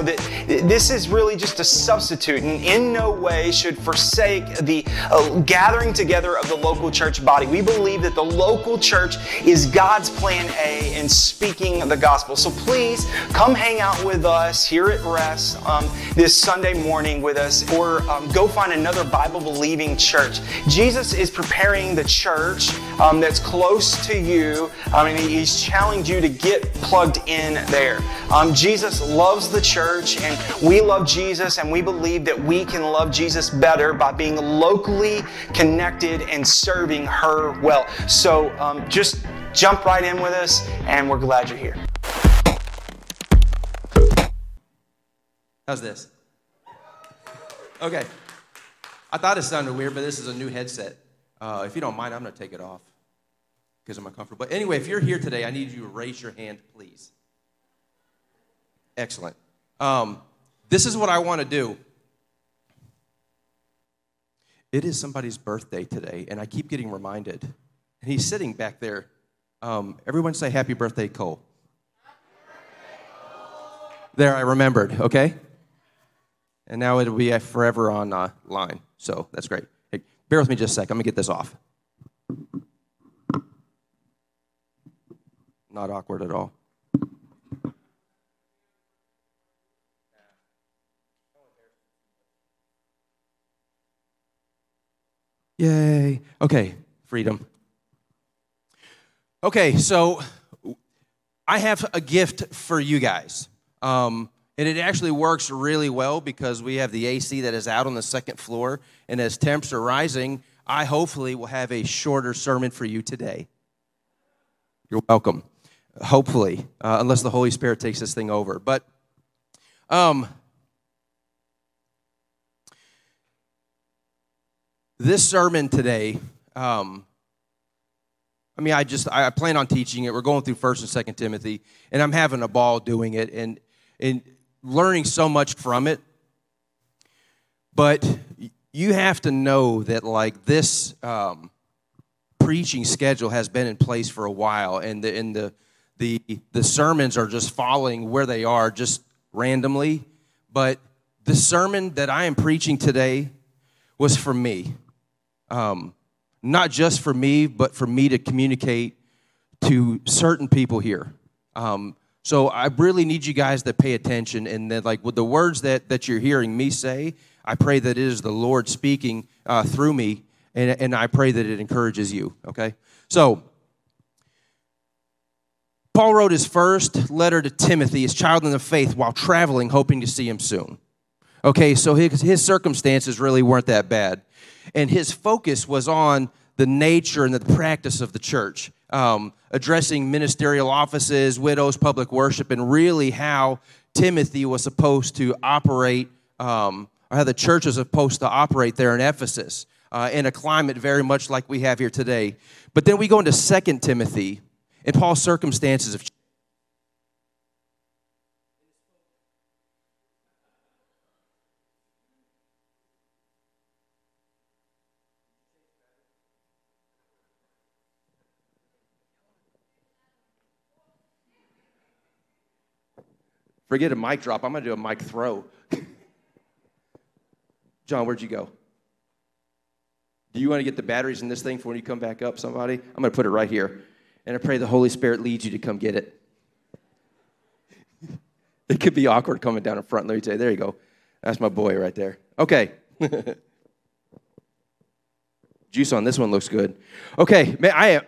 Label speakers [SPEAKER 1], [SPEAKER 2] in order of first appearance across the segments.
[SPEAKER 1] know that this is really just a substitute and in no way should forsake the uh, gathering together of the local church body. We believe that the local church is God's plan A in speaking the gospel. So please come hang out with us here at Rest um, this Sunday morning with us or um, go find another Bible believing church. Jesus is preparing the church um, that's close to you. I mean, he's challenged you to get plugged in there. Um, Jesus loves the church and we love Jesus and we believe that we can love Jesus better by being locally connected and serving her well. So um, just jump right in with us and we're glad you're here.
[SPEAKER 2] How's this? Okay. I thought it sounded weird, but this is a new headset. Uh, if you don't mind, I'm going to take it off because I'm uncomfortable. But anyway, if you're here today, I need you to raise your hand, please. Excellent. Um, this is what I want to do. It is somebody's birthday today, and I keep getting reminded. And he's sitting back there. Um, everyone say happy birthday, Cole. There, I remembered, okay? And now it'll be forever on uh, line. So that's great. Hey, bear with me just a sec. I'm going to get this off. Not awkward at all. Yay. Okay, freedom. Okay, so I have a gift for you guys. Um, and it actually works really well because we have the AC that is out on the second floor. And as temps are rising, I hopefully will have a shorter sermon for you today. You're welcome. Hopefully, uh, unless the Holy Spirit takes this thing over. But um, this sermon today um, i mean i just i plan on teaching it we're going through first and second timothy and i'm having a ball doing it and and learning so much from it but you have to know that like this um, preaching schedule has been in place for a while and the and the the the sermons are just falling where they are just randomly but the sermon that i am preaching today was for me um, not just for me, but for me to communicate to certain people here. Um, so I really need you guys to pay attention and that, like, with the words that, that you're hearing me say, I pray that it is the Lord speaking uh, through me, and, and I pray that it encourages you, okay? So, Paul wrote his first letter to Timothy, his child in the faith, while traveling, hoping to see him soon. Okay, so his, his circumstances really weren't that bad and his focus was on the nature and the practice of the church, um, addressing ministerial offices, widows, public worship, and really how Timothy was supposed to operate, um, or how the church was supposed to operate there in Ephesus. Uh, in a climate very much like we have here today. But then we go into Second Timothy, and Paul's circumstances have Forget a mic drop. I'm going to do a mic throw. John, where'd you go? Do you want to get the batteries in this thing for when you come back up, somebody? I'm going to put it right here. And I pray the Holy Spirit leads you to come get it. it could be awkward coming down in front. Let me tell you. There you go. That's my boy right there. Okay. Juice on this one looks good. Okay, man, I am.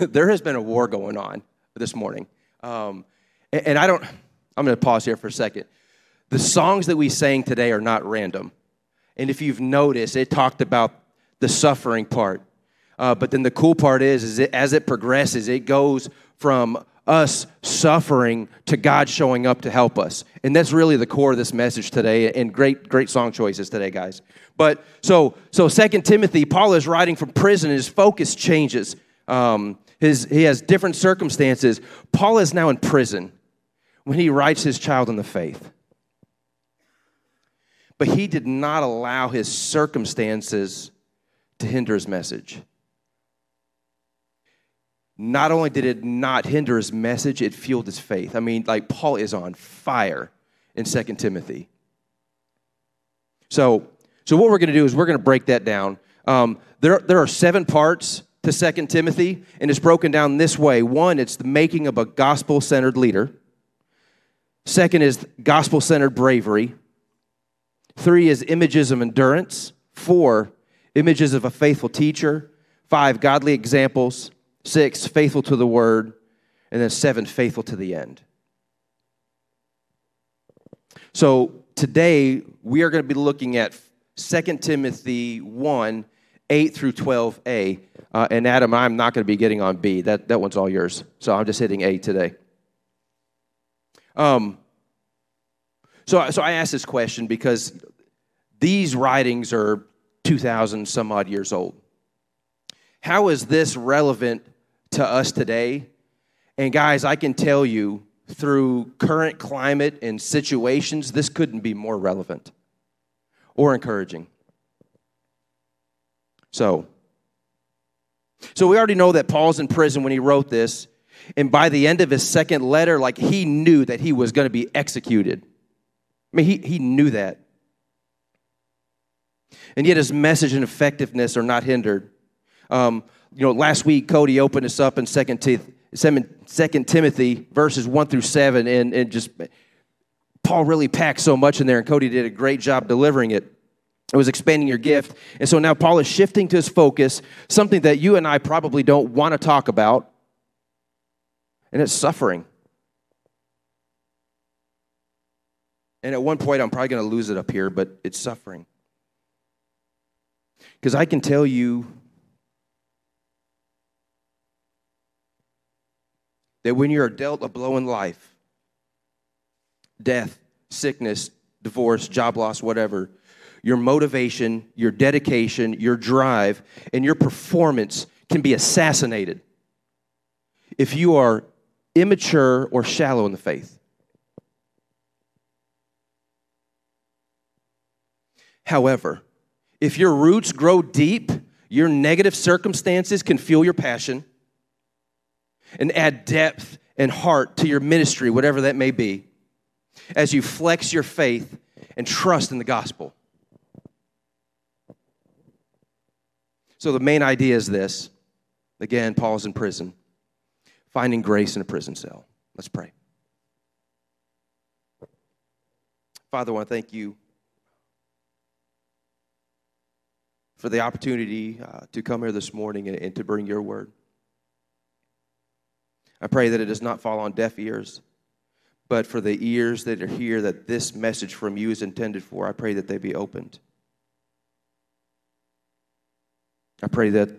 [SPEAKER 2] there has been a war going on this morning, um, and, and I don't. I'm going to pause here for a second. The songs that we sang today are not random. And if you've noticed, it talked about the suffering part. Uh, but then the cool part is, is it, as it progresses, it goes from us suffering to God showing up to help us. And that's really the core of this message today and great great song choices today, guys. But so so Second Timothy, Paul is writing from prison and his focus changes. Um, his, he has different circumstances. Paul is now in prison when he writes his child in the faith. But he did not allow his circumstances to hinder his message. Not only did it not hinder his message, it fueled his faith. I mean, like Paul is on fire in Second Timothy. So, so what we're going to do is we're going to break that down. Um, there, there are seven parts to Second Timothy, and it's broken down this way. One, it's the making of a gospel centered leader. Second is gospel centered bravery. Three is images of endurance. Four, images of a faithful teacher. Five, godly examples. Six, faithful to the word. And then seven, faithful to the end. So today we are going to be looking at 2 Timothy 1 8 through 12a. Uh, and Adam, I'm not going to be getting on B. That, that one's all yours. So I'm just hitting A today. Um, so, so I asked this question because these writings are 2,000 some odd years old. How is this relevant to us today? And guys, I can tell you through current climate and situations, this couldn't be more relevant or encouraging. So, so we already know that Paul's in prison when he wrote this, and by the end of his second letter, like he knew that he was going to be executed. I mean, he, he knew that. And yet his message and effectiveness are not hindered. Um, you know, last week Cody opened us up in Second, Timothy verses 1 through 7, and, and just Paul really packed so much in there, and Cody did a great job delivering it. It was expanding your gift. And so now Paul is shifting to his focus, something that you and I probably don't want to talk about, and it's suffering. And at one point, I'm probably going to lose it up here, but it's suffering. Because I can tell you that when you're dealt a blow in life, death, sickness, divorce, job loss, whatever, your motivation, your dedication, your drive, and your performance can be assassinated if you are immature or shallow in the faith. However, if your roots grow deep, your negative circumstances can fuel your passion and add depth and heart to your ministry, whatever that may be, as you flex your faith and trust in the gospel. So the main idea is this. Again, Paul's in prison, finding grace in a prison cell. Let's pray. Father, I want to thank you for the opportunity uh, to come here this morning and, and to bring your word. I pray that it does not fall on deaf ears, but for the ears that are here that this message from you is intended for, I pray that they be opened. I pray that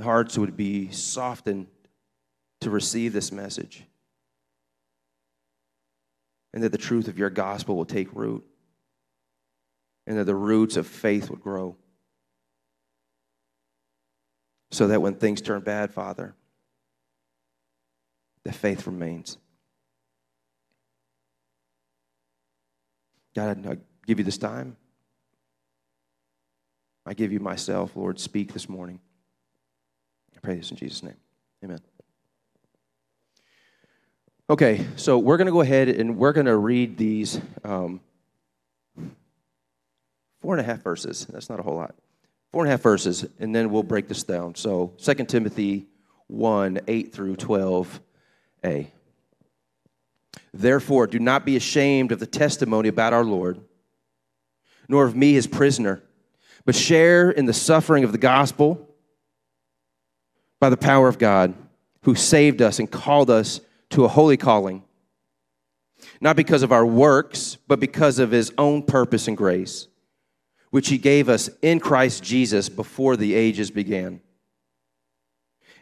[SPEAKER 2] hearts would be softened to receive this message and that the truth of your gospel will take root and that the roots of faith would grow so that when things turn bad, Father, the faith remains. God, I give you this time. I give you myself, Lord. Speak this morning. I pray this in Jesus' name. Amen. Okay, so we're going to go ahead and we're going to read these um, four and a half verses. That's not a whole lot. Four and a half verses, and then we'll break this down. So 2 Timothy 1 8 through 12a. Therefore, do not be ashamed of the testimony about our Lord, nor of me, his prisoner but share in the suffering of the gospel by the power of God who saved us and called us to a holy calling, not because of our works, but because of his own purpose and grace, which he gave us in Christ Jesus before the ages began,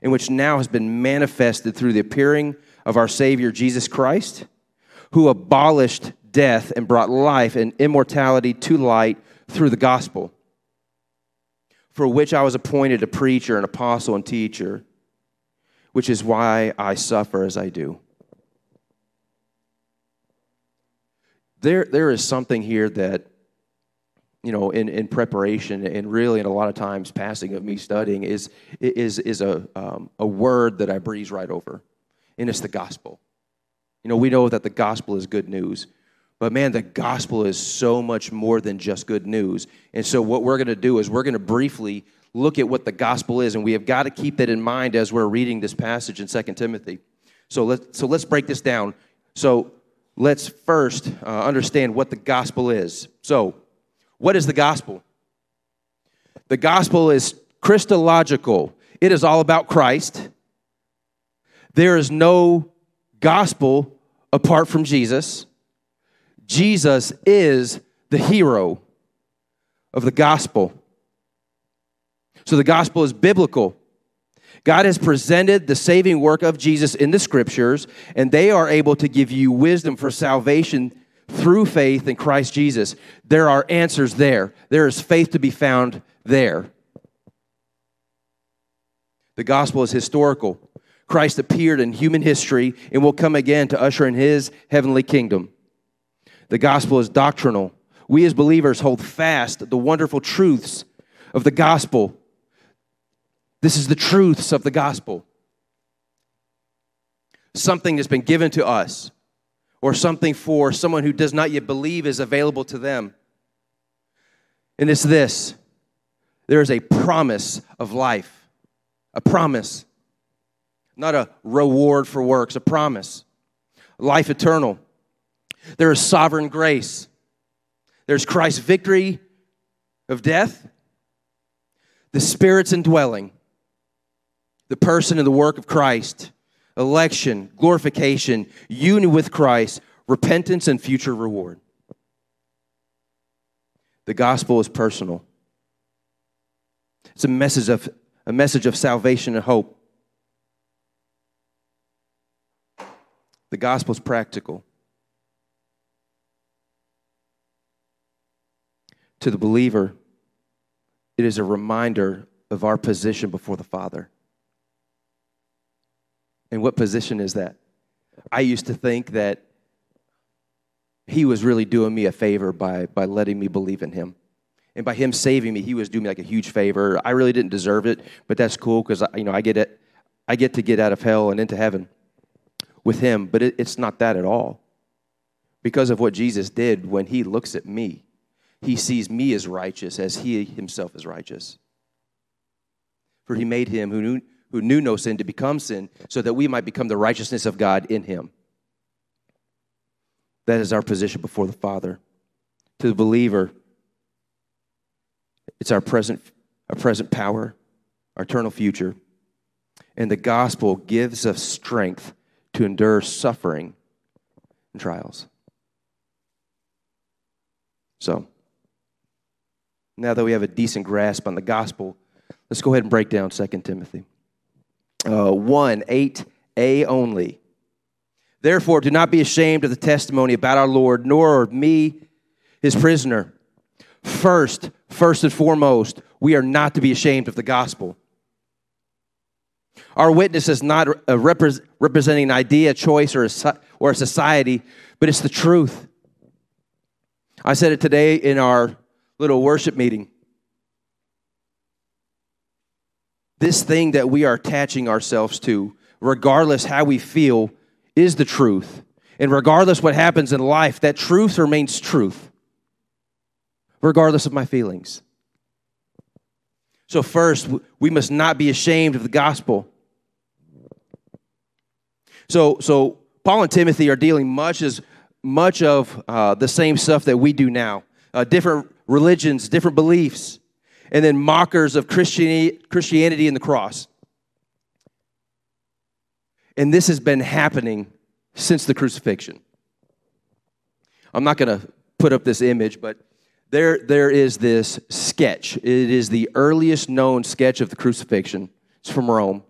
[SPEAKER 2] and which now has been manifested through the appearing of our Savior Jesus Christ, who abolished death and brought life and immortality to light through the gospel, for which I was appointed a preacher, an apostle, and teacher, which is why I suffer as I do. There, there is something here that you know, in, in preparation and really in a lot of times passing of me studying is, is, is a, um, a word that I breeze right over, and it's the gospel. You know, we know that the gospel is good news, but man, the gospel is so much more than just good news. And so, what we're going to do is we're going to briefly look at what the gospel is, and we have got to keep that in mind as we're reading this passage in 2 Timothy. So, let's, so let's break this down. So, let's first uh, understand what the gospel is. So, what is the gospel? The gospel is Christological, it is all about Christ. There is no gospel apart from Jesus. Jesus is the hero of the gospel. So the gospel is biblical. God has presented the saving work of Jesus in the scriptures, and they are able to give you wisdom for salvation through faith in Christ Jesus. There are answers there. There is faith to be found there. The gospel is historical. Christ appeared in human history and will come again to usher in his heavenly kingdom. The gospel is doctrinal. We as believers hold fast the wonderful truths of the gospel. This is the truths of the gospel. Something that's been given to us or something for someone who does not yet believe is available to them. And it's this there is a promise of life, a promise, not a reward for works, a promise. Life eternal. There is sovereign grace. There's Christ's victory of death, the Spirit's indwelling, the person and the work of Christ election, glorification, union with Christ, repentance, and future reward. The gospel is personal. It's a message of a message of salvation and hope. The gospel is practical. To the believer, it is a reminder of our position before the Father. And what position is that? I used to think that he was really doing me a favor by, by letting me believe in him. And by him saving me, he was doing me like a huge favor. I really didn't deserve it, but that's cool because you know I get it. I get to get out of hell and into heaven with him. But it, it's not that at all. Because of what Jesus did when he looks at me, he sees me as righteous as he himself is righteous. For he made him who knew, who knew no sin to become sin so that we might become the righteousness of God in him. That is our position before the Father. To the believer, it's our present, our present power, our eternal future. And the gospel gives us strength to endure suffering and trials. So, now that we have a decent grasp on the gospel, let's go ahead and break down 2 Timothy uh, 1 8a only. Therefore, do not be ashamed of the testimony about our Lord, nor of me, his prisoner. First, first and foremost, we are not to be ashamed of the gospel. Our witness is not uh, repre- representing an idea, choice, or a, or a society, but it's the truth. I said it today in our little worship meeting. this thing that we are attaching ourselves to, regardless how we feel, is the truth. And regardless what happens in life, that truth remains truth, regardless of my feelings. So, first, we must not be ashamed of the gospel. So, so Paul and Timothy are dealing much as much of uh, the same stuff that we do now. Uh, different religions, different beliefs and then mockers of Christianity, Christianity and the cross. And this has been happening since the crucifixion. I'm not going to put up this image, but there, there is this sketch. It is the earliest known sketch of the crucifixion. It's from Rome.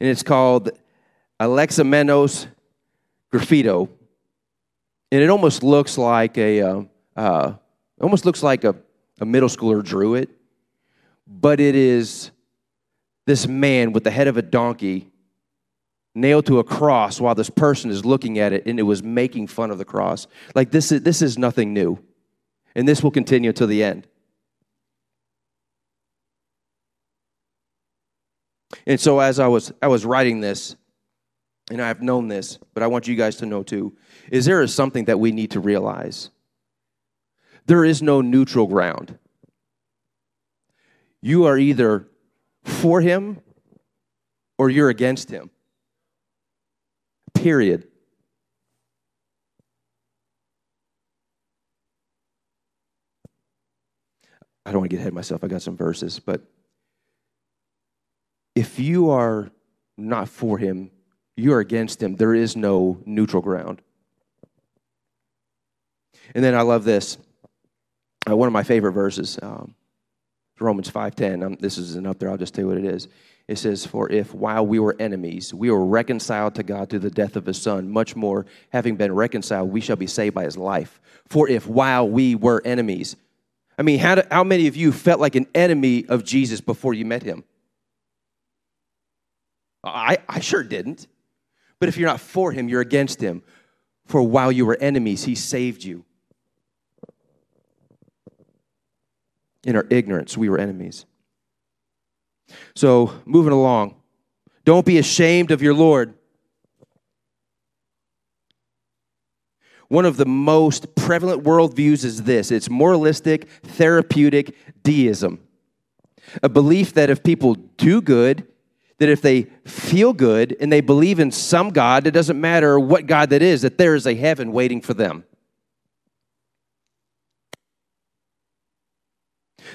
[SPEAKER 2] And it's called Alexamenos graffito, and it almost looks like a uh, uh, almost looks like a, a middle schooler drew it, but it is this man with the head of a donkey nailed to a cross while this person is looking at it and it was making fun of the cross. Like this is, this is nothing new. And this will continue to the end. And so as I was I was writing this, and I've known this, but I want you guys to know too, is there is something that we need to realize. There is no neutral ground. You are either for him or you're against him. Period. I don't want to get ahead of myself. I got some verses, but if you are not for him, you are against him. There is no neutral ground. And then I love this. Uh, one of my favorite verses, um, Romans 5.10. Um, this isn't up there. I'll just tell you what it is. It says, For if while we were enemies, we were reconciled to God through the death of his son, much more, having been reconciled, we shall be saved by his life. For if while we were enemies, I mean, how, do, how many of you felt like an enemy of Jesus before you met him? I, I sure didn't. But if you're not for him, you're against him. For while you were enemies, he saved you. In our ignorance, we were enemies. So, moving along, don't be ashamed of your Lord. One of the most prevalent worldviews is this it's moralistic, therapeutic deism. A belief that if people do good, that if they feel good and they believe in some God, it doesn't matter what God that is, that there is a heaven waiting for them.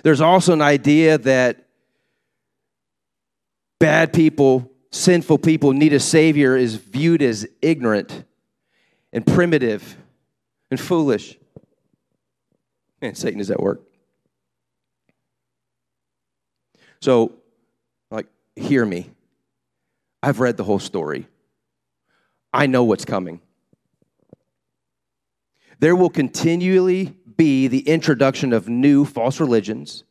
[SPEAKER 2] There's also an idea that bad people, sinful people need a Savior is viewed as ignorant and primitive and foolish. Man, Satan is at work. So, like, hear me. I've read the whole story. I know what's coming. There will continually be the introduction of new false religions,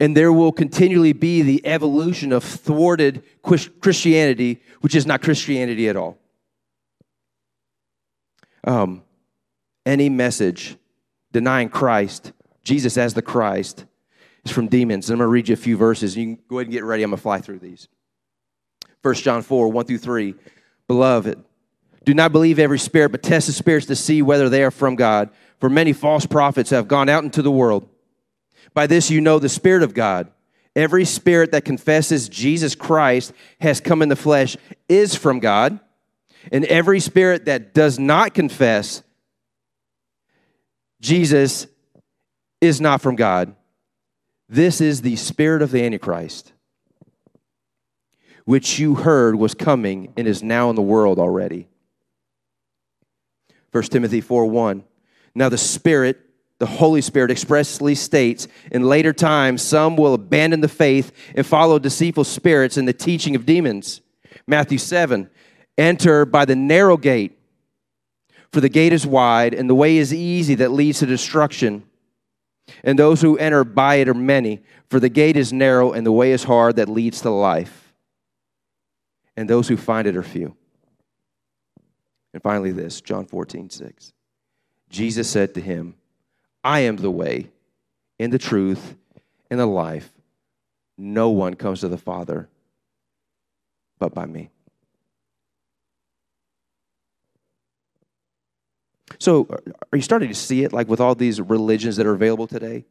[SPEAKER 2] and there will continually be the evolution of thwarted Christianity, which is not Christianity at all. Um, any message denying Christ, Jesus as the Christ, is from demons. And I'm going to read you a few verses. You can go ahead and get ready. I'm going to fly through these. 1 John 4, 1 through 3. Beloved, do not believe every spirit, but test the spirits to see whether they are from God. For many false prophets have gone out into the world. By this you know the Spirit of God. Every spirit that confesses Jesus Christ has come in the flesh is from God. And every spirit that does not confess Jesus is not from God. This is the spirit of the Antichrist which you heard was coming and is now in the world already. 1 Timothy 4 1. Now the Spirit, the Holy Spirit, expressly states in later times some will abandon the faith and follow deceitful spirits and the teaching of demons. Matthew 7. Enter by the narrow gate, for the gate is wide and the way is easy that leads to destruction. And those who enter by it are many, for the gate is narrow and the way is hard that leads to life and those who find it are few. And finally, this John 14, 6. Jesus said to him, I am the way and the truth and the life. No one comes to the Father but by me. So, are you starting to see it like with all these religions that are available today?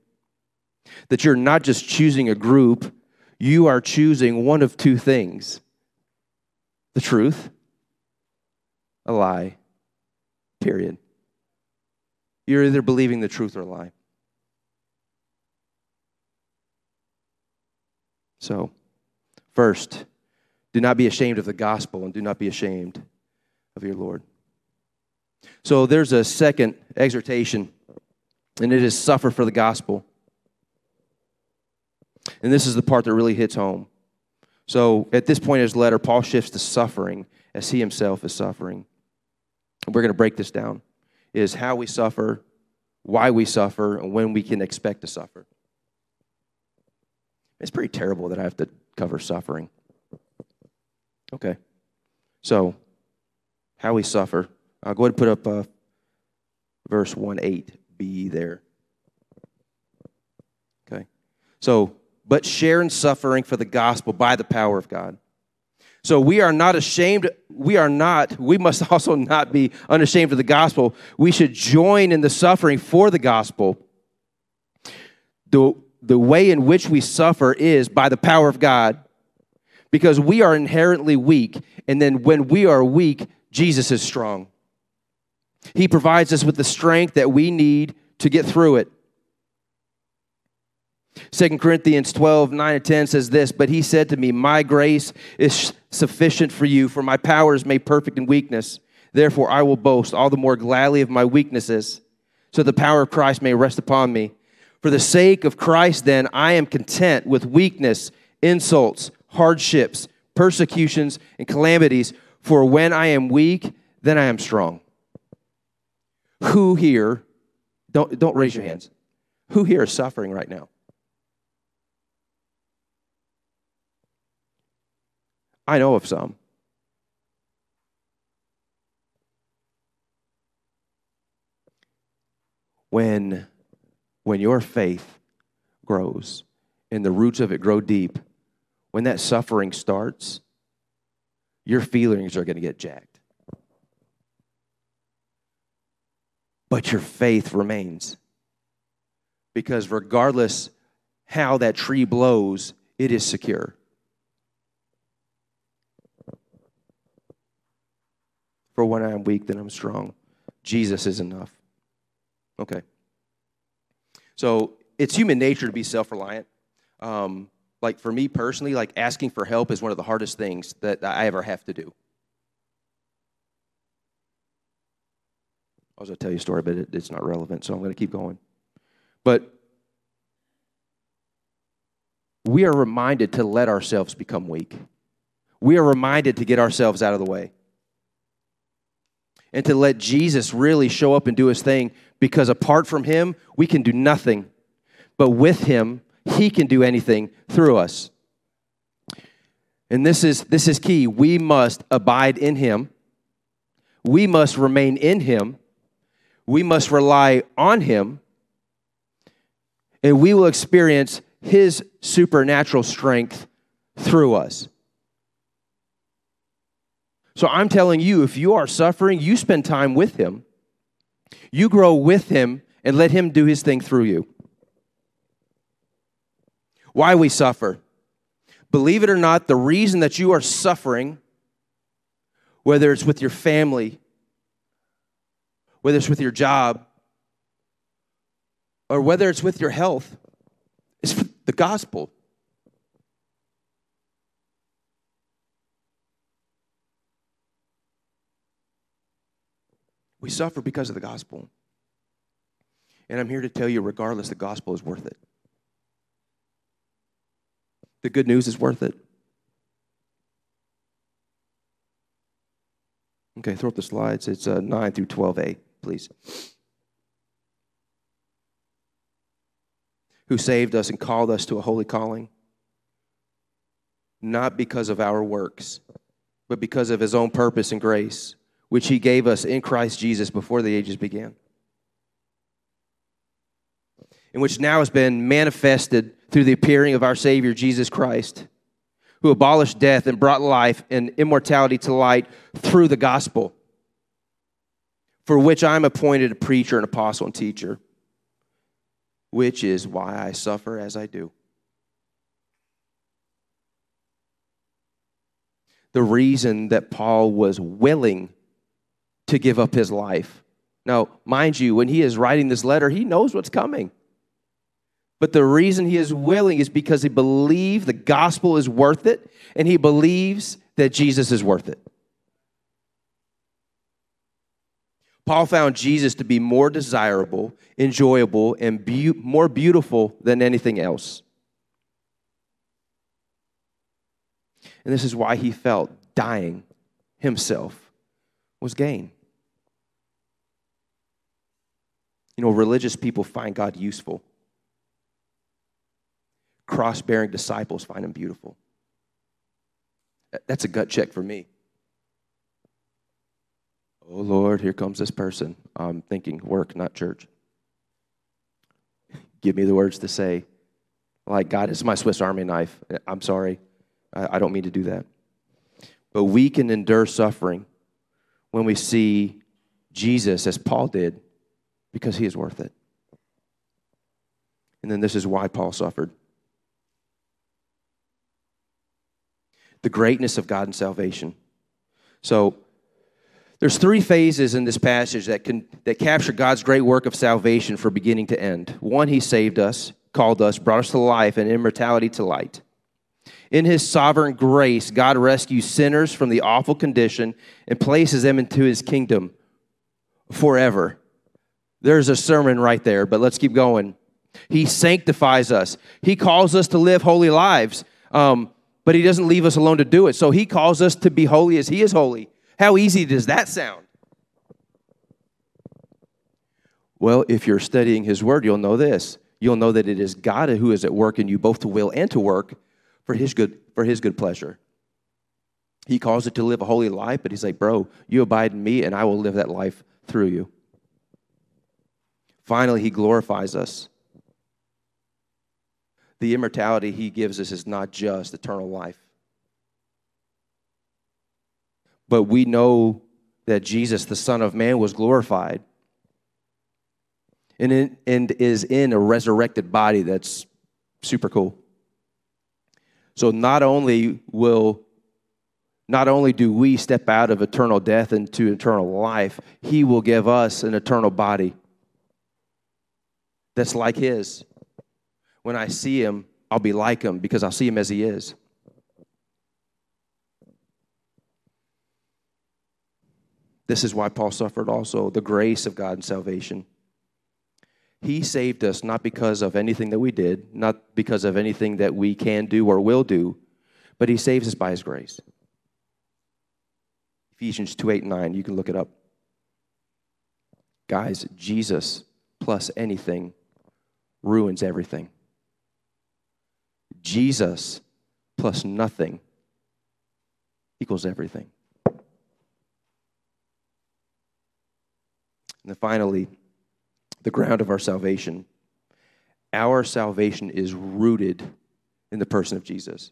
[SPEAKER 2] That you're not just choosing a group, you are choosing one of two things the truth, a lie, period. You're either believing the truth or a lie. So, first, do not be ashamed of the gospel and do not be ashamed of your Lord. So, there's a second exhortation, and it is suffer for the gospel. And this is the part that really hits home. So at this point in his letter, Paul shifts to suffering as he himself is suffering. and we're going to break this down, is how we suffer, why we suffer, and when we can expect to suffer. It's pretty terrible that I have to cover suffering. Okay. So, how we suffer. I'll go ahead and put up uh, verse 1 8b there. Okay. So, but share in suffering for the gospel by the power of God. So we are not ashamed, we are not, we must also not be unashamed of the gospel. We should join in the suffering for the gospel. The, the way in which we suffer is by the power of God because we are inherently weak. And then when we are weak, Jesus is strong. He provides us with the strength that we need to get through it. 2 Corinthians 12, 9 and 10 says this, But he said to me, My grace is sufficient for you, for my power is made perfect in weakness. Therefore, I will boast all the more gladly of my weaknesses, so the power of Christ may rest upon me. For the sake of Christ, then, I am content with weakness, insults, hardships, persecutions, and calamities. For when I am weak, then I am strong. Who here, don't, don't raise your hands, who here is suffering right now? I know of some. When, when your faith grows and the roots of it grow deep, when that suffering starts, your feelings are going to get jacked. But your faith remains. Because regardless how that tree blows, it is secure. For when I am weak, then I'm strong. Jesus is enough. Okay. So it's human nature to be self reliant. Um, like for me personally, like asking for help is one of the hardest things that I ever have to do. I was going to tell you a story, but it, it's not relevant, so I'm going to keep going. But we are reminded to let ourselves become weak. We are reminded to get ourselves out of the way and to let Jesus really show up and do his thing because apart from him, we can do nothing. But with him, he can do anything through us. And this is, this is key. We must abide in him, we must remain in him, we must rely on him, and we will experience his supernatural strength through us. So I'm telling you, if you are suffering, you spend time with Him. You grow with Him and let Him do His thing through you. Why we suffer. Believe it or not, the reason that you are suffering, whether it's with your family, whether it's with your job, or whether it's with your health, it's the gospel. We suffer because of the gospel. And I'm here to tell you, regardless, the gospel is worth it. The good news is worth it. Okay, throw up the slides. It's uh, 9 through 12a, please. Who saved us and called us to a holy calling, not because of our works, but because of his own purpose and grace which he gave us in Christ Jesus before the ages began, and which now has been manifested through the appearing of our Savior Jesus Christ, who abolished death and brought life and immortality to light through the gospel, for which I'm appointed a preacher, an apostle, and teacher, which is why I suffer as I do. The reason that Paul was willing to give up his life. Now, mind you, when he is writing this letter, he knows what's coming. But the reason he is willing is because he believes the gospel is worth it and he believes that Jesus is worth it. Paul found Jesus to be more desirable, enjoyable, and be- more beautiful than anything else. And this is why he felt dying himself was gain. You know, religious people find God useful. Cross bearing disciples find him beautiful. That's a gut check for me. Oh Lord, here comes this person. I'm thinking work, not church. Give me the words to say. Like, God, it's my Swiss Army knife. I'm sorry. I, don't mean to do that. But we can endure suffering when we see Jesus, as Paul did, because he is worth it. And then this is why Paul suffered. The greatness of God and salvation. So, there's three phases in this passage that can that capture God's great work of salvation from beginning to end. One, he saved us, called us, brought us to life and immortality to light. In his sovereign grace, God rescues sinners from the awful condition and places them into his kingdom forever. There's a sermon right there, but let's keep going. He sanctifies us. He calls us to live holy lives, um, but he doesn't leave us alone to do it. So he calls us to be holy as he is holy. How easy does that sound? Well, if you're studying His Word, you'll know this. You'll know that it is God who is at work in you both to will and to work for His good, for His good pleasure. He calls it to live a holy life, but He's like, bro, you abide in me, and I will live that life through you. Finally, He glorifies us. The immortality He gives us is not just eternal life but we know that Jesus, the Son of Man, was glorified and, in, and is in a resurrected body that's super cool. So not only will not only do we step out of eternal death into eternal life, he will give us an eternal body that's like his. When I see him, I'll be like him because I'll see him as he is. This is why Paul suffered also the grace of God and salvation. He saved us not because of anything that we did, not because of anything that we can do or will do, but He saves us by His grace. Ephesians 2 8 and 9, you can look it up. Guys, Jesus plus anything ruins everything. Jesus plus nothing equals everything. And then finally, the ground of our salvation. Our salvation is rooted in the person of Jesus.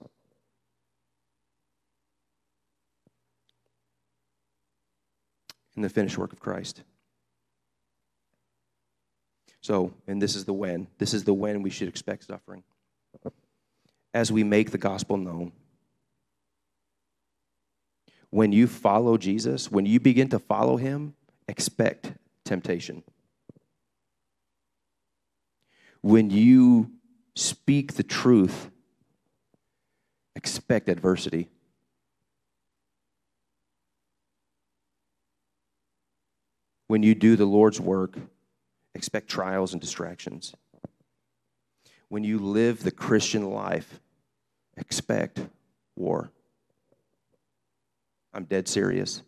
[SPEAKER 2] In the finished work of Christ. So, and this is the when. This is the when we should expect suffering. As we make the gospel known. When you follow Jesus, when you begin to follow him, expect temptation. When you speak the truth, expect adversity. When you do the Lord's work, expect trials and distractions. When you live the Christian life, expect war. I'm dead serious.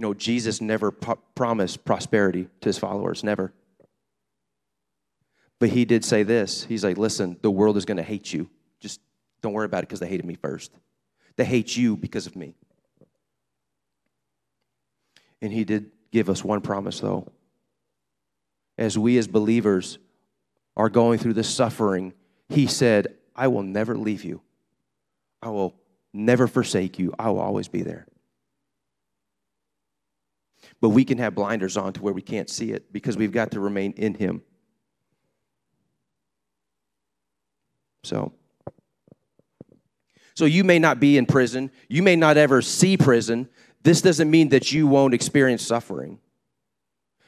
[SPEAKER 2] You know, Jesus never po- promised prosperity to his followers, never. But he did say this He's like, listen, the world is going to hate you. Just don't worry about it because they hated me first. They hate you because of me. And he did give us one promise, though. As we as believers are going through this suffering, he said, I will never leave you. I will never forsake you. I will always be there. But we can have blinders on to where we can't see it because we've got to remain in Him. So, so you may not be in prison, you may not ever see prison. This doesn't mean that you won't experience suffering.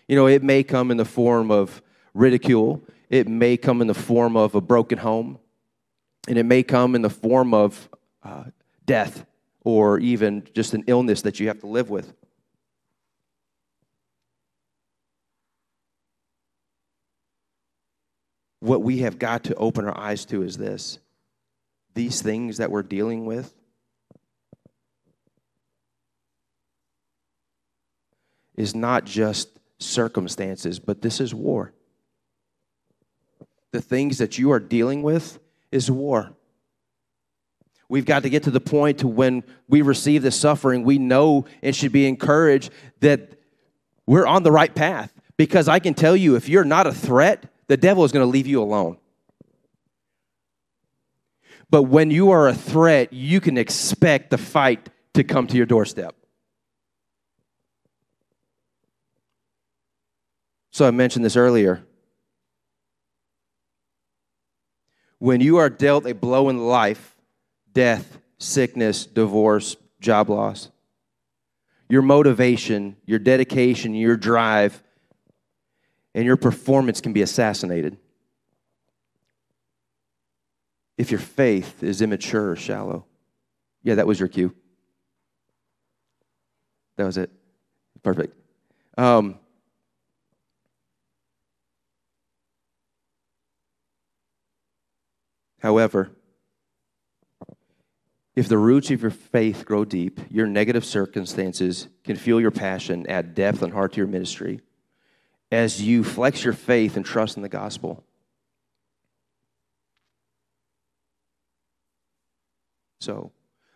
[SPEAKER 2] You know, it may come in the form of ridicule, it may come in the form of a broken home, and it may come in the form of uh, death or even just an illness that you have to live with. What we have got to open our eyes to is this these things that we're dealing with is not just circumstances, but this is war. The things that you are dealing with is war. We've got to get to the point to when we receive the suffering, we know and should be encouraged that we're on the right path. Because I can tell you, if you're not a threat, the devil is going to leave you alone. But when you are a threat, you can expect the fight to come to your doorstep. So I mentioned this earlier. When you are dealt a blow in life, death, sickness, divorce, job loss, your motivation, your dedication, your drive, and your performance can be assassinated if your faith is immature or shallow. Yeah, that was your cue. That was it. Perfect. Um, however, if the roots of your faith grow deep, your negative circumstances can fuel your passion, add depth and heart to your ministry as you flex your faith and trust in the gospel. So,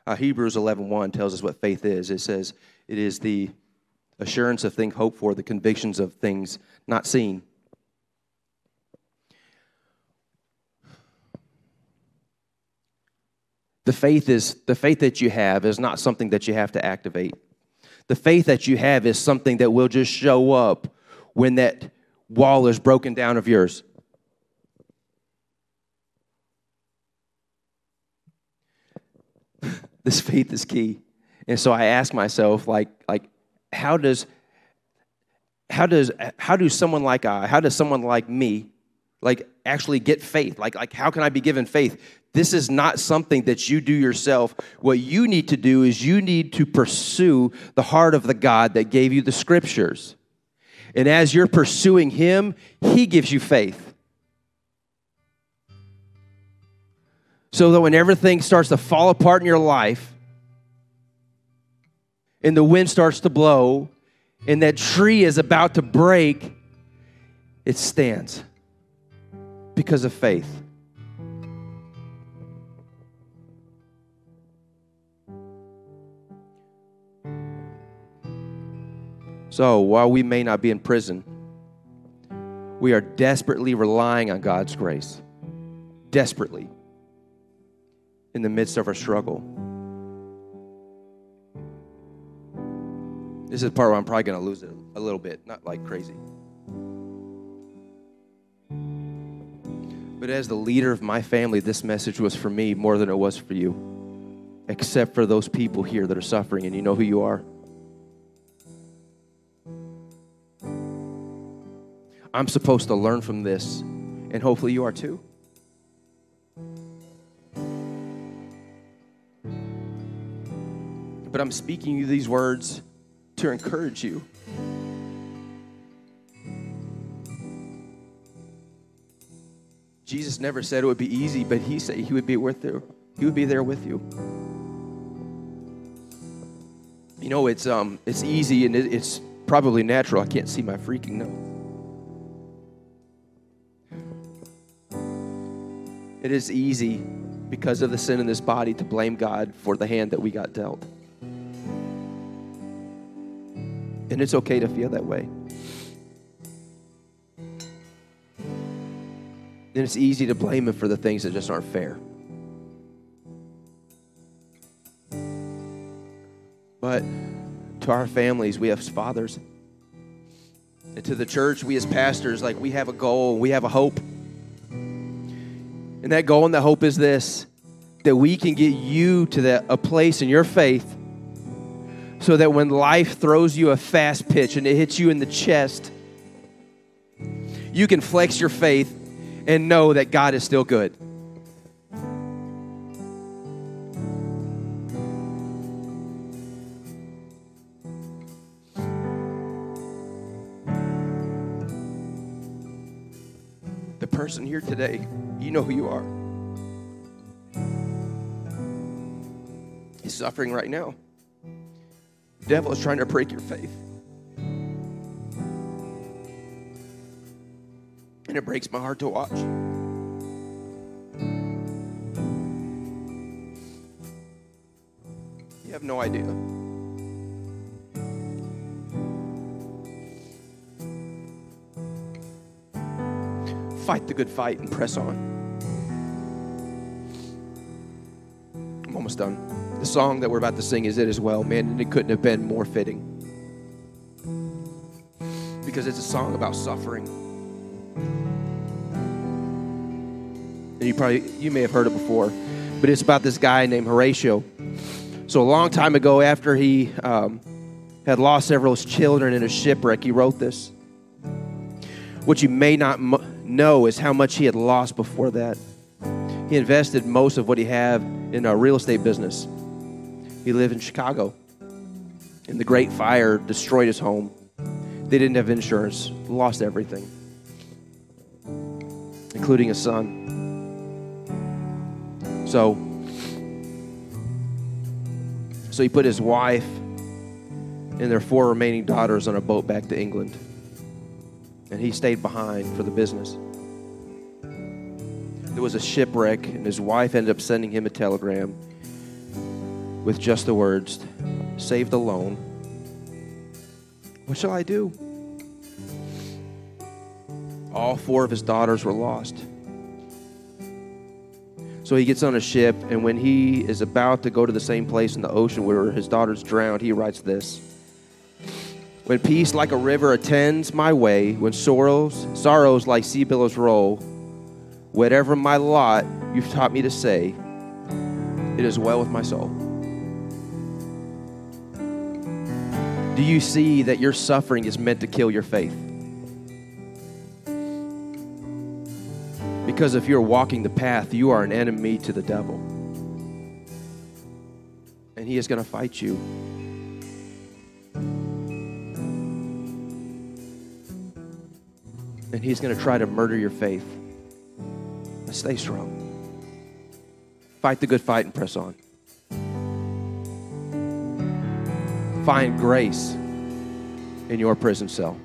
[SPEAKER 2] uh, Hebrews 11:1 tells us what faith is. It says it is the assurance of things hoped for, the convictions of things not seen. The faith is the faith that you have is not something that you have to activate. The faith that you have is something that will just show up when that wall is broken down of yours. this faith is key. And so I ask myself, like, like, how does how does how do someone like I, how does someone like me, like actually get faith? Like, like how can I be given faith? This is not something that you do yourself. What you need to do is you need to pursue the heart of the God that gave you the scriptures. And as you're pursuing Him, He gives you faith. So that when everything starts to fall apart in your life, and the wind starts to blow, and that tree is about to break, it stands because of faith. So while we may not be in prison, we are desperately relying on God's grace. Desperately. In the midst of our struggle. This is part where I'm probably going to lose it a little bit, not like crazy. But as the leader of my family, this message was for me more than it was for you, except for those people here that are suffering, and you know who you are. I'm supposed to learn from this, and hopefully you are too. But I'm speaking you these words to encourage you. Jesus never said it would be easy, but he said he would be with you. He would be there with you. You know, it's um, it's easy and it's probably natural. I can't see my freaking nose. It is easy because of the sin in this body to blame God for the hand that we got dealt. And it's okay to feel that way. And it's easy to blame Him for the things that just aren't fair. But to our families, we have fathers. And to the church, we as pastors, like we have a goal, we have a hope. And that goal and that hope is this that we can get you to that, a place in your faith so that when life throws you a fast pitch and it hits you in the chest, you can flex your faith and know that God is still good. The person here today you know who you are. He's suffering right now. The devil is trying to break your faith. And it breaks my heart to watch. You have no idea. Fight the good fight and press on. I'm almost done. The song that we're about to sing is it as well, man, and it couldn't have been more fitting. Because it's a song about suffering. And you probably you may have heard it before, but it's about this guy named Horatio. So a long time ago, after he um, had lost several of his children in a shipwreck, he wrote this. What you may not know is how much he had lost before that. He invested most of what he had in a real estate business. He lived in Chicago, and the Great Fire destroyed his home. They didn't have insurance, lost everything, including a son. So, so he put his wife and their four remaining daughters on a boat back to England and he stayed behind for the business. There was a shipwreck, and his wife ended up sending him a telegram with just the words, Saved alone. What shall I do? All four of his daughters were lost. So he gets on a ship, and when he is about to go to the same place in the ocean where his daughters drowned, he writes this when peace like a river attends my way, when sorrows, sorrows like sea billows roll, whatever my lot, you've taught me to say, it is well with my soul. Do you see that your suffering is meant to kill your faith? Because if you're walking the path, you are an enemy to the devil. And he is going to fight you. and he's going to try to murder your faith. Stay strong. Fight the good fight and press on. Find grace in your prison cell.